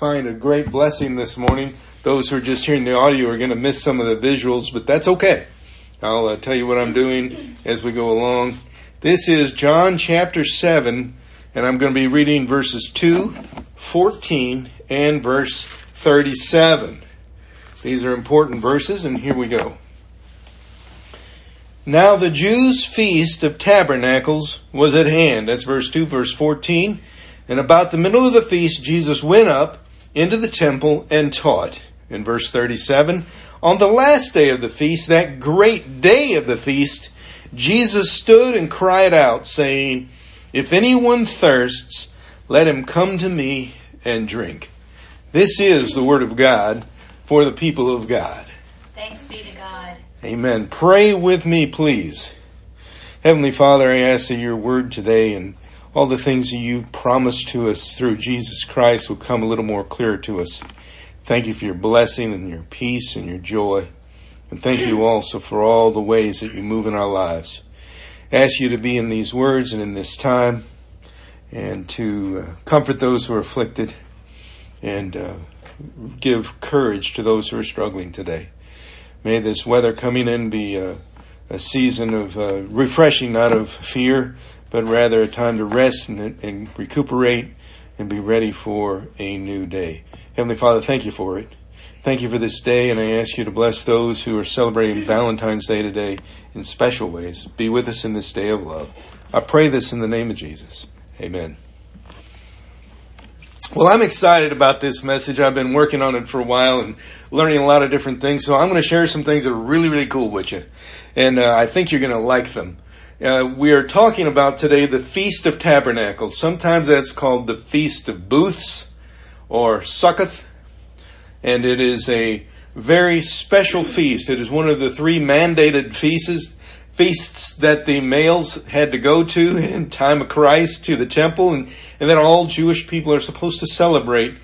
find a great blessing this morning. Those who are just hearing the audio are going to miss some of the visuals, but that's okay. I'll uh, tell you what I'm doing as we go along. This is John chapter 7, and I'm going to be reading verses 2, 14, and verse 37. These are important verses, and here we go. Now the Jews' feast of tabernacles was at hand. That's verse 2, verse 14. And about the middle of the feast, Jesus went up into the temple and taught. In verse 37, on the last day of the feast, that great day of the feast, Jesus stood and cried out, saying, If anyone thirsts, let him come to me and drink. This is the word of God for the people of God. Thanks be to God. Amen. Pray with me, please. Heavenly Father, I ask that your word today and all the things that you've promised to us through Jesus Christ will come a little more clear to us. Thank you for your blessing and your peace and your joy. And thank you also for all the ways that you move in our lives. I ask you to be in these words and in this time and to uh, comfort those who are afflicted and uh, give courage to those who are struggling today. May this weather coming in be a, season of uh, refreshing, not of fear, but rather a time to rest and, and recuperate and be ready for a new day. Heavenly Father, thank you for it. Thank you for this day, and I ask you to bless those who are celebrating Valentine's Day today in special ways. Be with us in this day of love. I pray this in the name of Jesus. Amen. Well, I'm excited about this message. I've been working on it for a while and learning a lot of different things. So I'm going to share some things that are really, really cool with you. And uh, I think you're going to like them. Uh, we are talking about today the Feast of Tabernacles. Sometimes that's called the Feast of Booths or Succoth. And it is a very special feast. It is one of the three mandated feasts feasts that the males had to go to in time of Christ to the temple and, and that all Jewish people are supposed to celebrate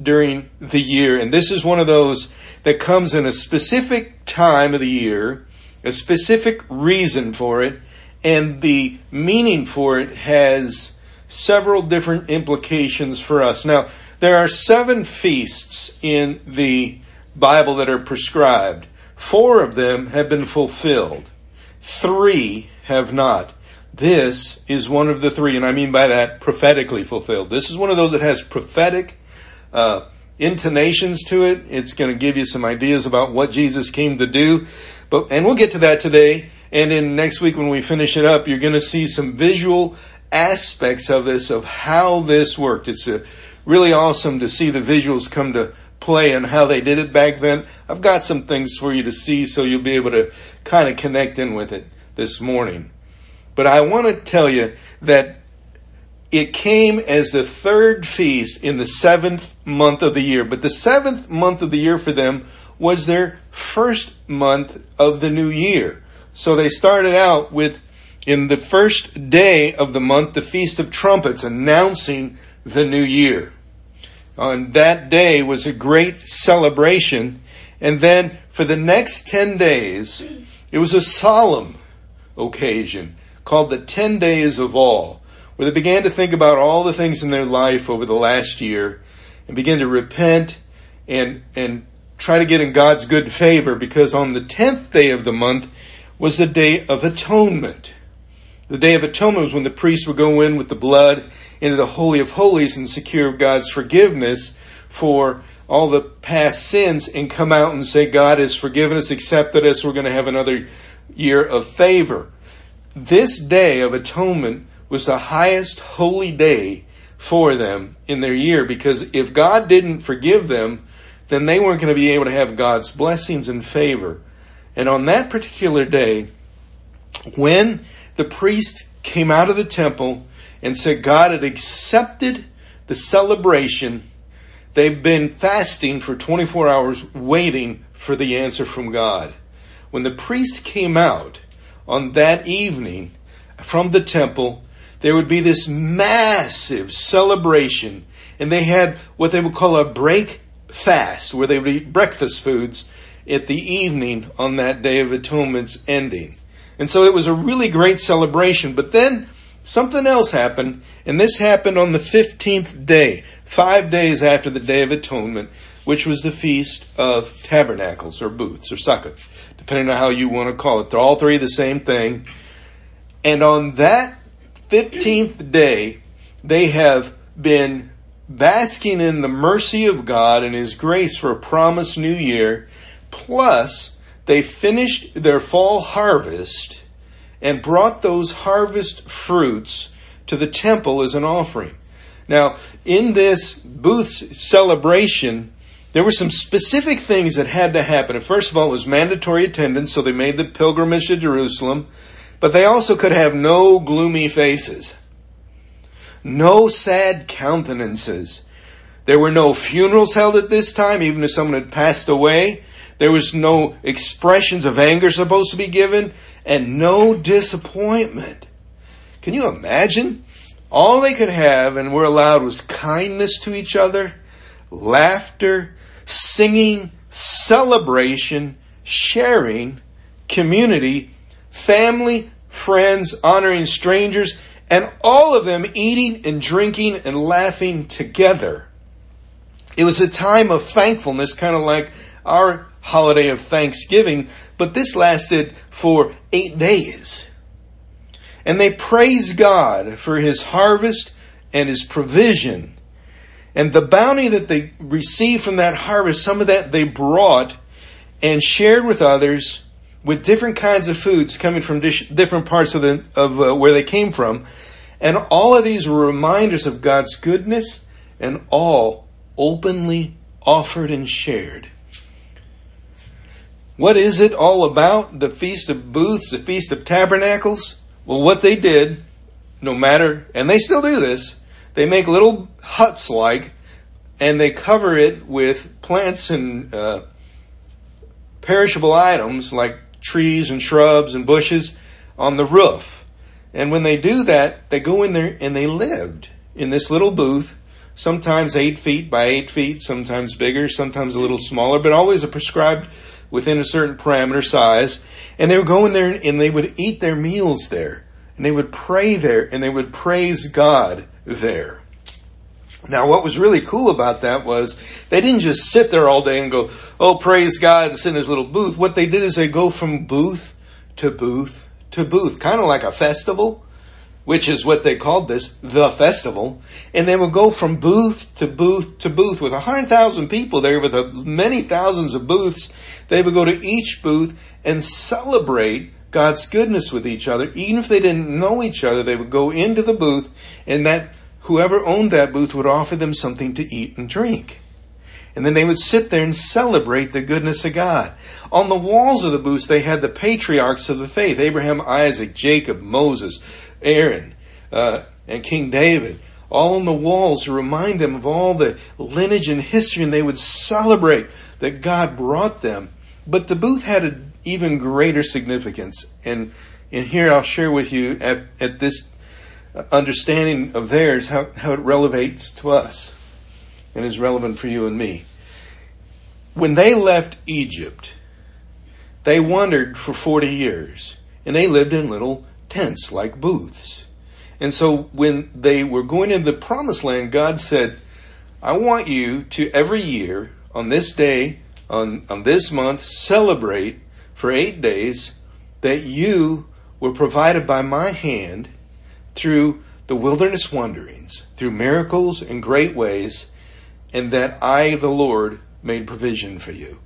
during the year. And this is one of those that comes in a specific time of the year, a specific reason for it, and the meaning for it has several different implications for us. Now, there are seven feasts in the Bible that are prescribed. Four of them have been fulfilled. Three have not. This is one of the three, and I mean by that prophetically fulfilled. This is one of those that has prophetic uh, intonations to it. It's going to give you some ideas about what Jesus came to do. But and we'll get to that today. And in next week when we finish it up, you're going to see some visual aspects of this of how this worked. It's a, really awesome to see the visuals come to play and how they did it back then. I've got some things for you to see so you'll be able to kind of connect in with it this morning. But I want to tell you that it came as the third feast in the seventh month of the year. But the seventh month of the year for them was their first month of the new year. So they started out with, in the first day of the month, the Feast of Trumpets, announcing the new year on that day was a great celebration. And then for the next 10 days, it was a solemn occasion called the 10 Days of Awe, where they began to think about all the things in their life over the last year and begin to repent and, and try to get in God's good favor because on the 10th day of the month was the Day of Atonement. The Day of Atonement was when the priest would go in with the blood into the Holy of Holies and secure God's forgiveness for all the past sins and come out and say, God has forgiven us, accepted us, we're going to have another year of favor. This day of atonement was the highest holy day for them in their year because if God didn't forgive them, then they weren't going to be able to have God's blessings and favor. And on that particular day, when the priest came out of the temple and said God had accepted the celebration. They've been fasting for 24 hours waiting for the answer from God. When the priest came out on that evening from the temple, there would be this massive celebration and they had what they would call a break fast where they would eat breakfast foods at the evening on that day of atonement's ending. And so it was a really great celebration. But then Something else happened, and this happened on the 15th day. five days after the Day of Atonement, which was the Feast of Tabernacles or Booths or Sukkot, depending on how you want to call it. They're all three the same thing. And on that 15th day, they have been basking in the mercy of God and His grace for a promised new year. Plus, they finished their fall harvest and brought those harvest fruits to the temple as an offering. Now, in this booth's celebration, there were some specific things that had to happen. And first of all, it was mandatory attendance, so they made the pilgrimage to Jerusalem. But they also could have no gloomy faces, no sad countenances. There were no funerals held at this time, even if someone had passed away. There was no expressions of anger supposed to be given, and no disappointment. Can you imagine? All they could have and were allowed was kindness to each other, laughter, singing, celebration, sharing, community, family, friends, honoring strangers, and all of them eating and drinking and laughing together. It was a time of thankfulness, kind of like our holiday of Thanksgiving, but this lasted for eight days. And they praised God for his harvest and his provision. And the bounty that they received from that harvest, some of that they brought and shared with others with different kinds of foods coming from different parts of, the, of uh, where they came from. And all of these were reminders of God's goodness and all openly offered and shared. What is it all about? The Feast of Booths, the Feast of Tabernacles? Well, what they did, no matter, and they still do this, they make little huts like, and they cover it with plants and uh, perishable items like trees and shrubs and bushes on the roof. And when they do that, they go in there and they lived in this little booth, sometimes eight feet by eight feet, sometimes bigger, sometimes a little smaller, but always a prescribed within a certain parameter size. And they would go in there and they would eat their meals there. And they would pray there and they would praise God there. Now, what was really cool about that was they didn't just sit there all day and go, oh, praise God, and sit in his little booth. What they did is they go from booth to booth to booth, kind of like a festival, which is what they called this, the festival. And they would go from booth to booth to booth with a hundred thousand people there with a, many thousands of booths. They would go to each booth and celebrate God's goodness with each other. Even if they didn't know each other, they would go into the booth and that whoever owned that booth would offer them something to eat and drink. And then they would sit there and celebrate the goodness of God. On the walls of the booths, they had the patriarchs of the faith Abraham, Isaac, Jacob, Moses, Aaron, uh, and King David. All on the walls to remind them of all the lineage and history, and they would celebrate that God brought them. But the booth had an even greater significance. And, and here I'll share with you at, at this understanding of theirs, how, how it relevates to us and is relevant for you and me. When they left Egypt, they wandered for 40 years and they lived in little tents like booths. And so when they were going into the promised land, God said, I want you to every year on this day, on, on this month, celebrate for eight days that you were provided by my hand through the wilderness wanderings, through miracles and great ways, and that I, the Lord, made provision for you.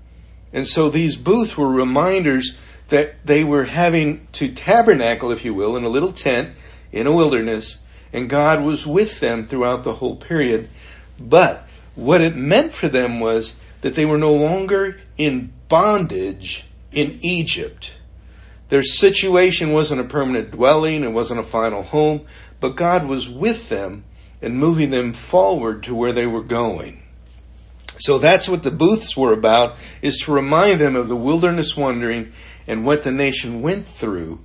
And so these booths were reminders that they were having to tabernacle, if you will, in a little tent in a wilderness, and God was with them throughout the whole period. But what it meant for them was that they were no longer in bondage in Egypt. Their situation wasn't a permanent dwelling, it wasn't a final home, but God was with them and moving them forward to where they were going. So that's what the booths were about, is to remind them of the wilderness wandering and what the nation went through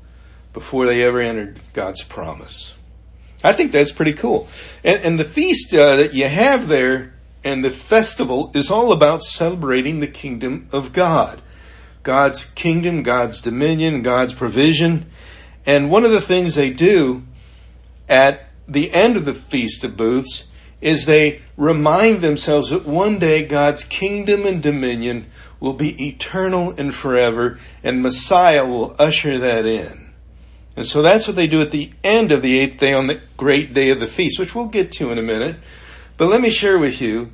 before they ever entered God's promise. I think that's pretty cool. And, and the feast uh, that you have there and the festival is all about celebrating the kingdom of God. God's kingdom, God's dominion, God's provision. And one of the things they do at the end of the Feast of Booths is they remind themselves that one day God's kingdom and dominion will be eternal and forever, and Messiah will usher that in. And so that's what they do at the end of the eighth day on the great day of the feast, which we'll get to in a minute. But let me share with you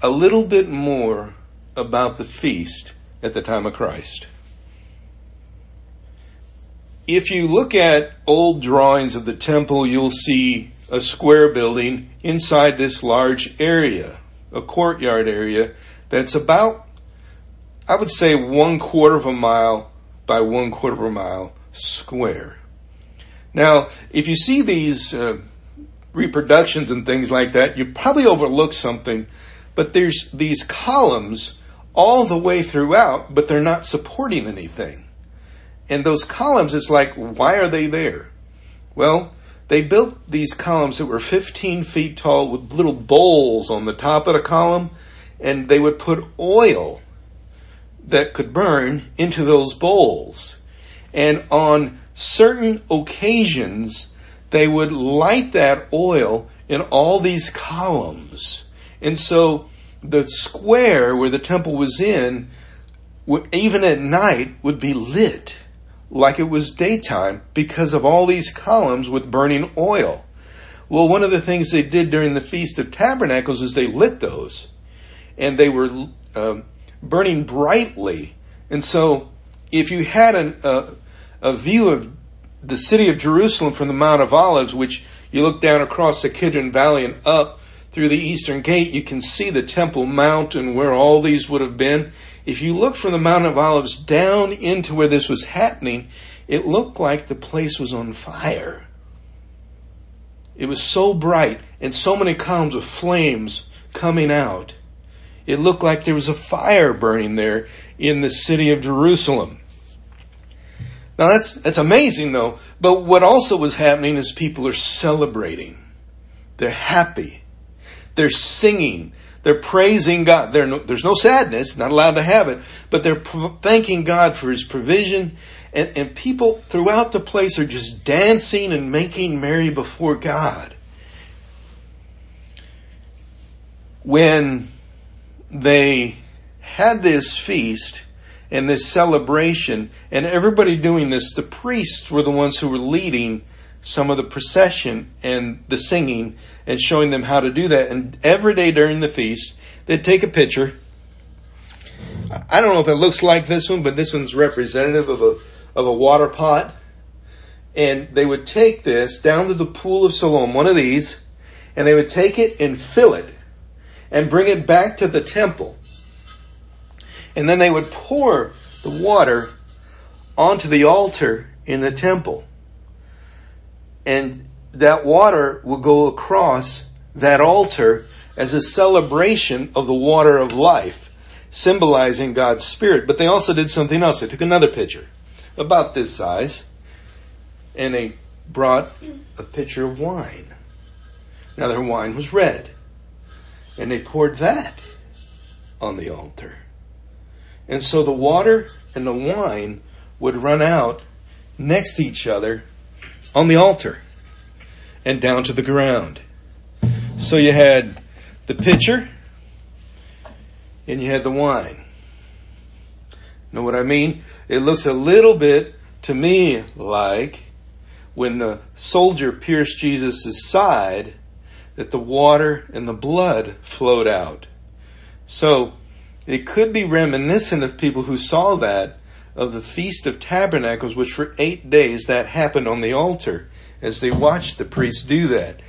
a little bit more about the feast at the time of Christ. If you look at old drawings of the temple, you'll see a square building inside this large area, a courtyard area that's about, I would say, one quarter of a mile by one quarter of a mile square. Now, if you see these uh, reproductions and things like that, you probably overlook something, but there's these columns all the way throughout, but they're not supporting anything. And those columns, it's like, why are they there? Well, they built these columns that were 15 feet tall with little bowls on the top of the column, and they would put oil that could burn into those bowls. And on certain occasions, they would light that oil in all these columns. And so the square where the temple was in, even at night, would be lit like it was daytime because of all these columns with burning oil. Well, one of the things they did during the Feast of Tabernacles is they lit those, and they were uh, burning brightly. And so, if you had an, a view of the city of Jerusalem from the Mount of Olives, which you look down across the Kidron Valley and up through the eastern gate, you can see the Temple Mount and where all these would have been if you look from the Mount of Olives down into where this was happening, it looked like the place was on fire. It was so bright and so many columns of flames coming out. It looked like there was a fire burning there in the city of Jerusalem. Now that's, that's amazing though, but what also was happening is people are celebrating. They're happy. They're singing. They're praising God. No, there's no sadness, not allowed to have it, but they're thanking God for His provision. And, and people throughout the place are just dancing and making merry before God. When they had this feast and this celebration, and everybody doing this, the priests were the ones who were leading some of the procession and the singing and showing them how to do that. And every day during the feast, they'd take a picture. I don't know if it looks like this one, but this one's representative of a of a water pot. And they would take this down to the pool of Siloam, one of these, and they would take it and fill it and bring it back to the temple. And then they would pour the water onto the altar in the temple and that water will go across that altar as a celebration of the water of life, symbolizing God's Spirit. But they also did something else. They took another pitcher, about this size, and they brought a pitcher of wine. Now their wine was red. And they poured that on the altar. And so the water and the wine would run out next to each other on the altar and down to the ground. So you had the pitcher and you had the wine. Know what I mean? It looks a little bit to me like when the soldier pierced Jesus' side that the water and the blood flowed out. So it could be reminiscent of people who saw that of the Feast of Tabernacles, which for eight days that happened on the altar as they watched the priests do that.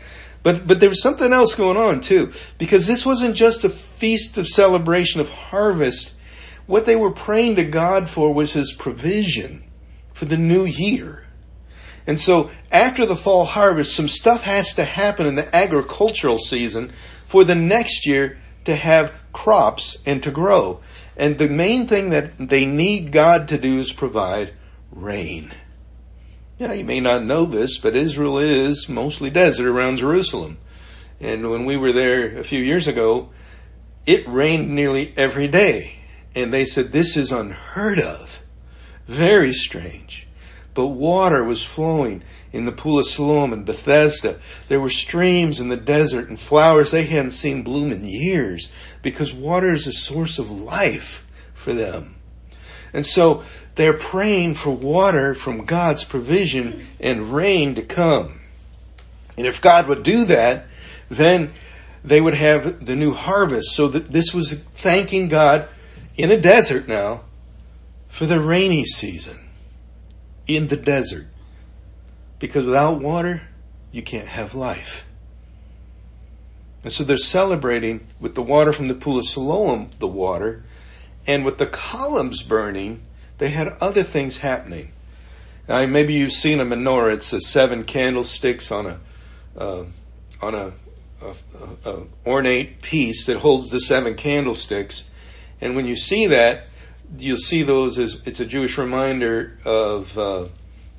But, but there was something else going on too, because this wasn't just a feast of celebration of harvest. What they were praying to God for was His provision for the new year. And so after the fall harvest, some stuff has to happen in the agricultural season for the next year to have crops and to grow. And the main thing that they need God to do is provide rain. Yeah, you may not know this, but Israel is mostly desert around Jerusalem. And when we were there a few years ago, it rained nearly every day. And they said, this is unheard of. Very strange. But water was flowing in the pool of Siloam and Bethesda. There were streams in the desert and flowers they hadn't seen bloom in years because water is a source of life for them. And so they're praying for water from God's provision and rain to come. And if God would do that, then they would have the new harvest. So that this was thanking God in a desert now for the rainy season in the desert. Because without water, you can't have life. And so they're celebrating with the water from the pool of Siloam, the water, and with the columns burning, they had other things happening. Now, maybe you've seen a menorah. It's a seven candlesticks on a uh, on a, a, a, ornate piece that holds the seven candlesticks. And when you see that, you'll see those as it's a Jewish reminder of uh,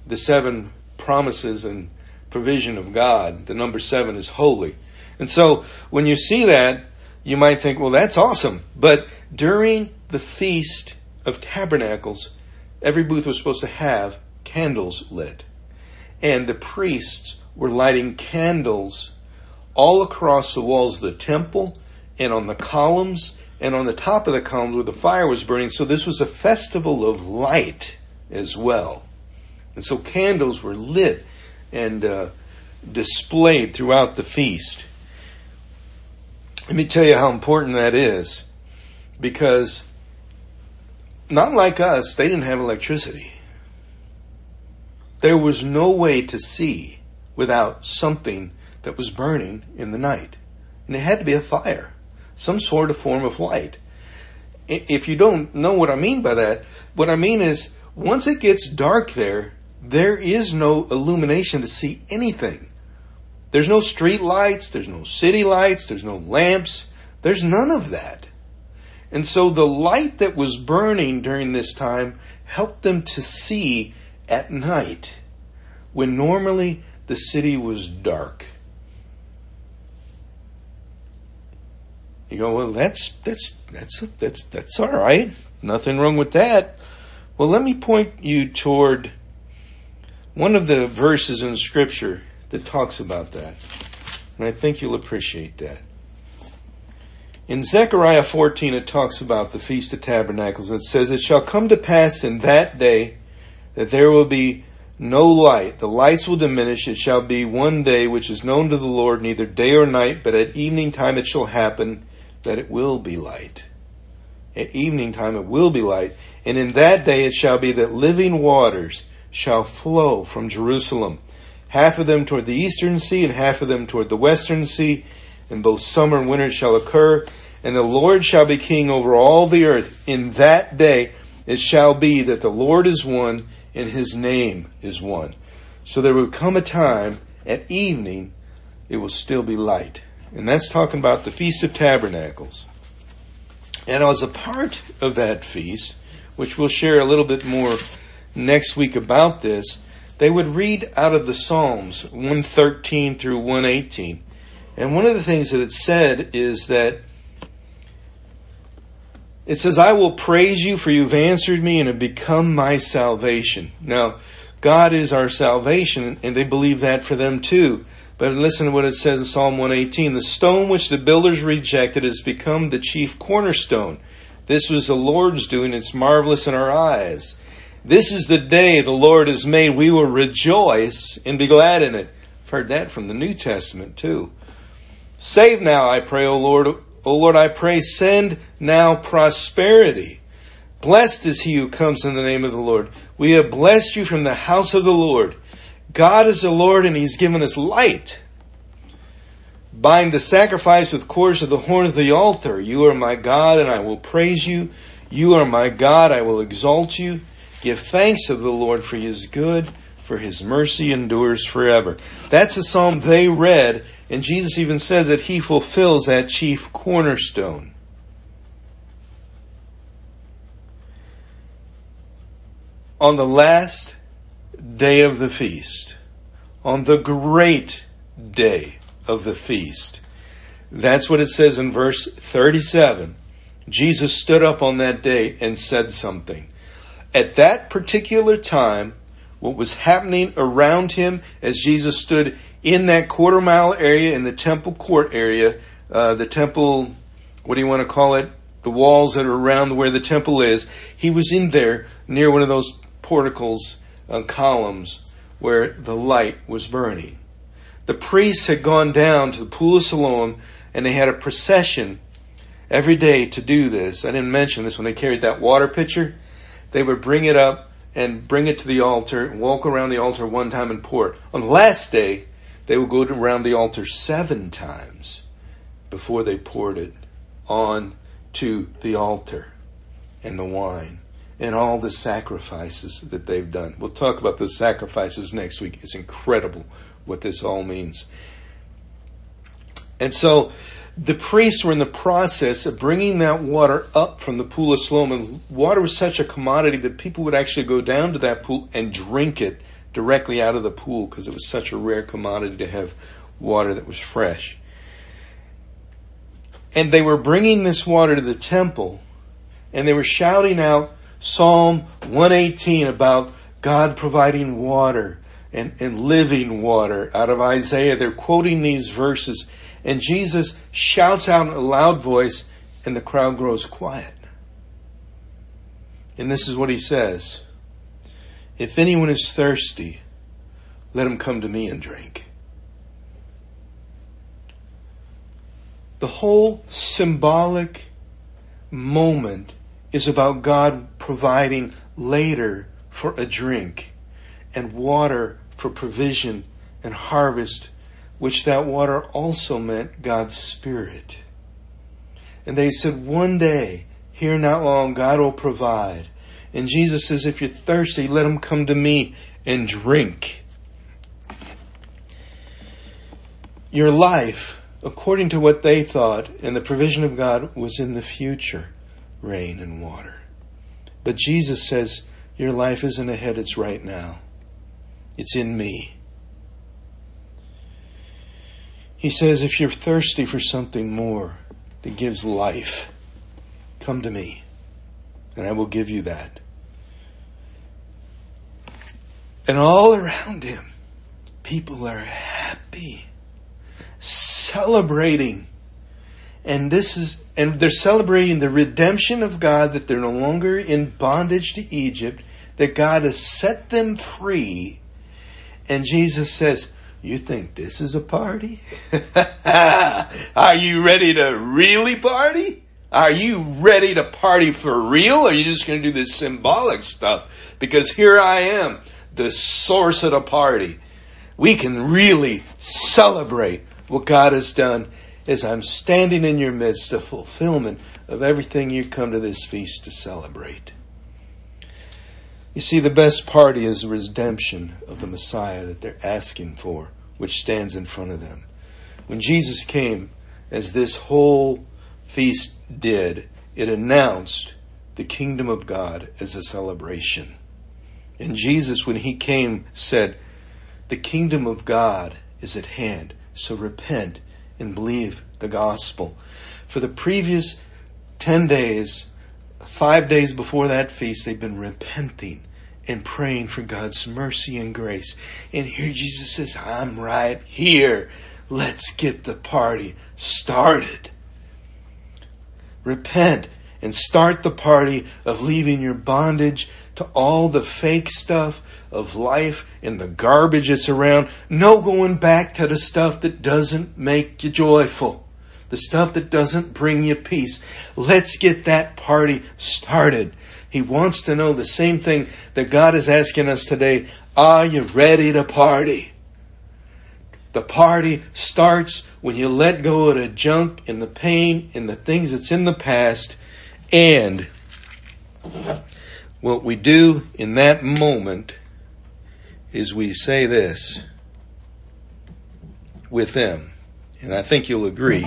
the seven promises and provision of God. The number seven is holy. And so when you see that, you might think, well, that's awesome. But during the Feast of Tabernacles, every booth was supposed to have candles lit. And the priests were lighting candles all across the walls of the temple and on the columns and on the top of the columns where the fire was burning. So this was a festival of light as well. And so candles were lit and uh, displayed throughout the feast. Let me tell you how important that is because not like us, they didn't have electricity. There was no way to see without something that was burning in the night. And it had to be a fire, some sort of form of light. If you don't know what I mean by that, what I mean is once it gets dark there, there is no illumination to see anything. There's no street lights, there's no city lights, there's no lamps, there's none of that. And so the light that was burning during this time helped them to see at night when normally the city was dark. You go, well, that's that's that's that's that's all right. Nothing wrong with that. Well, let me point you toward one of the verses in Scripture that talks about that, and I think you'll appreciate that. In Zechariah 14, it talks about the Feast of Tabernacles. It says, It shall come to pass in that day that there will be no light. The lights will diminish. It shall be one day which is known to the Lord, neither day or night, but at evening time it shall happen that it will be light. At evening time it will be light. And in that day it shall be that living waters shall flow from Jerusalem, half of them toward the eastern sea and half of them toward the western sea and both summer and winter shall occur, and the Lord shall be king over all the earth. In that day it shall be that the Lord is one, and his name is one. So there will come a time at evening it will still be light. And that's talking about the Feast of Tabernacles. And as a part of that feast, which we'll share a little bit more next week about this, they would read out of the Psalms 113 through 118. And one of the things that it said is that it says, I will praise you for you've answered me and have become my salvation. Now, God is our salvation, and they believe that for them too. But listen to what it says in Psalm 118 The stone which the builders rejected has become the chief cornerstone. This was the Lord's doing, it's marvelous in our eyes. This is the day the Lord has made. We will rejoice and be glad in it. I've heard that from the New Testament too. Save now, I pray, O Lord. O Lord, I pray, send now prosperity. Blessed is he who comes in the name of the Lord. We have blessed you from the house of the Lord. God is the Lord, and he's given us light. Bind the sacrifice with cords of the horn of the altar. You are my God, and I will praise you. You are my God, I will exalt you. Give thanks to the Lord, for his good, for his mercy endures forever. That's a psalm they read and Jesus even says that he fulfills that chief cornerstone. On the last day of the feast, on the great day of the feast, that's what it says in verse 37. Jesus stood up on that day and said something. At that particular time what was happening around him as Jesus stood in that quarter mile area in the temple court area, uh, the temple, what do you want to call it? The walls that are around where the temple is. He was in there near one of those porticles, uh, columns, where the light was burning. The priests had gone down to the pool of Siloam and they had a procession every day to do this. I didn't mention this when they carried that water pitcher. They would bring it up and bring it to the altar walk around the altar one time and pour it. On the last day, they would go around the altar seven times before they poured it on to the altar and the wine and all the sacrifices that they've done. We'll talk about those sacrifices next week. It's incredible what this all means. And so the priests were in the process of bringing that water up from the pool of Siloam. Water was such a commodity that people would actually go down to that pool and drink it directly out of the pool because it was such a rare commodity to have water that was fresh. And they were bringing this water to the temple and they were shouting out Psalm 118 about God providing water and, and living water out of Isaiah. They're quoting these verses and Jesus shouts out in a loud voice, and the crowd grows quiet. And this is what he says If anyone is thirsty, let him come to me and drink. The whole symbolic moment is about God providing later for a drink and water for provision and harvest which that water also meant God's Spirit. And they said, one day, here not long, God will provide. And Jesus says, if you're thirsty, let him come to me and drink. Your life, according to what they thought, and the provision of God, was in the future rain and water. But Jesus says, your life isn't ahead, it's right now. It's in me. He says, if you're thirsty for something more that gives life, come to me, and I will give you that. And all around him, people are happy, celebrating. And this is, and they're celebrating the redemption of God, that they're no longer in bondage to Egypt, that God has set them free. And Jesus says, you think this is a party? Are you ready to really party? Are you ready to party for real? Or are you just going to do this symbolic stuff? Because here I am, the source of the party. We can really celebrate what God has done as I'm standing in your midst, the fulfillment of everything you come to this feast to celebrate. You see, the best party is the redemption of the Messiah that they're asking for, which stands in front of them. When Jesus came, as this whole feast did, it announced the kingdom of God as a celebration. And Jesus, when he came, said, The kingdom of God is at hand, so repent and believe the gospel. For the previous 10 days, five days before that feast, they've been repenting and praying for God's mercy and grace. And here Jesus says, I'm right here. Let's get the party started. Repent and start the party of leaving your bondage to all the fake stuff of life and the garbage that's around. No going back to the stuff that doesn't make you joyful. The stuff that doesn't bring you peace. Let's get that party started. He wants to know the same thing that God is asking us today. Are you ready to party? The party starts when you let go of the junk and the pain and the things that's in the past. And what we do in that moment is we say this with them. And I think you'll agree.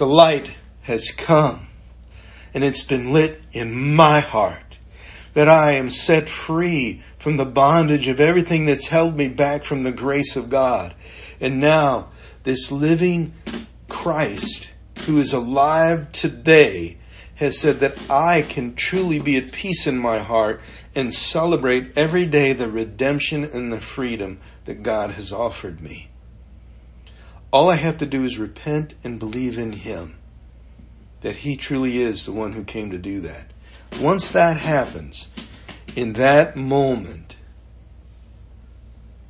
The light has come and it's been lit in my heart. That I am set free from the bondage of everything that's held me back from the grace of God. And now, this living Christ who is alive today has said that I can truly be at peace in my heart and celebrate every day the redemption and the freedom that God has offered me. All I have to do is repent and believe in Him, that He truly is the one who came to do that. Once that happens, in that moment,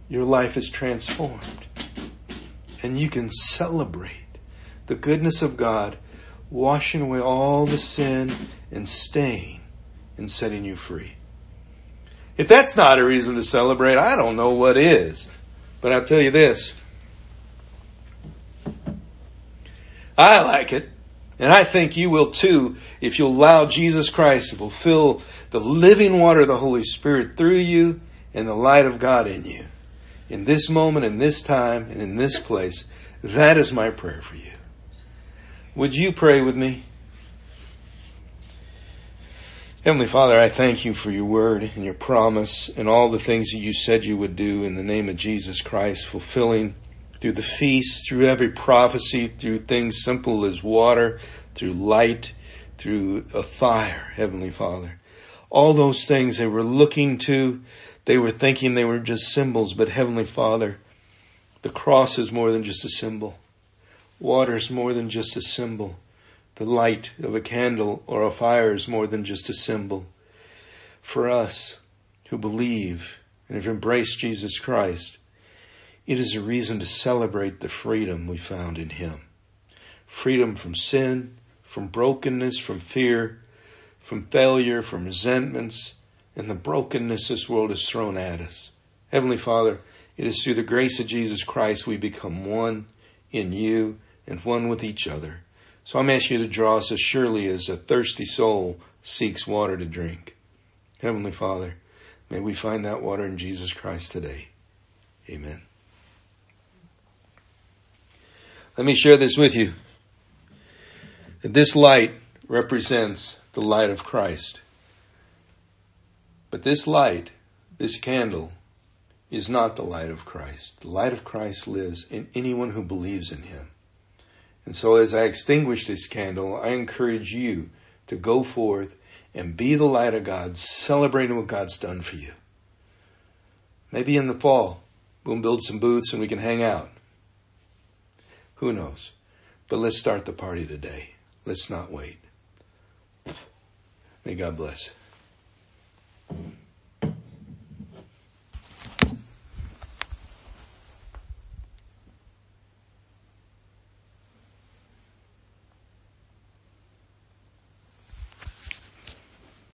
your life is transformed. And you can celebrate the goodness of God washing away all the sin and stain and setting you free. If that's not a reason to celebrate, I don't know what is. But I'll tell you this. I like it. And I think you will too if you allow Jesus Christ to fulfill the living water of the Holy Spirit through you and the light of God in you. In this moment, in this time, and in this place, that is my prayer for you. Would you pray with me? Heavenly Father, I thank you for your word and your promise and all the things that you said you would do in the name of Jesus Christ, fulfilling through the feasts, through every prophecy, through things simple as water, through light, through a fire, Heavenly Father. All those things they were looking to, they were thinking they were just symbols, but Heavenly Father, the cross is more than just a symbol. Water is more than just a symbol. The light of a candle or a fire is more than just a symbol. For us who believe and have embraced Jesus Christ, it is a reason to celebrate the freedom we found in Him. Freedom from sin, from brokenness, from fear, from failure, from resentments, and the brokenness this world has thrown at us. Heavenly Father, it is through the grace of Jesus Christ we become one in you and one with each other. So I'm asking you to draw us as surely as a thirsty soul seeks water to drink. Heavenly Father, may we find that water in Jesus Christ today. Amen. Let me share this with you. This light represents the light of Christ. But this light, this candle, is not the light of Christ. The light of Christ lives in anyone who believes in him. And so as I extinguish this candle, I encourage you to go forth and be the light of God, celebrating what God's done for you. Maybe in the fall, we'll build some booths and we can hang out. Who knows? But let's start the party today. Let's not wait. May God bless.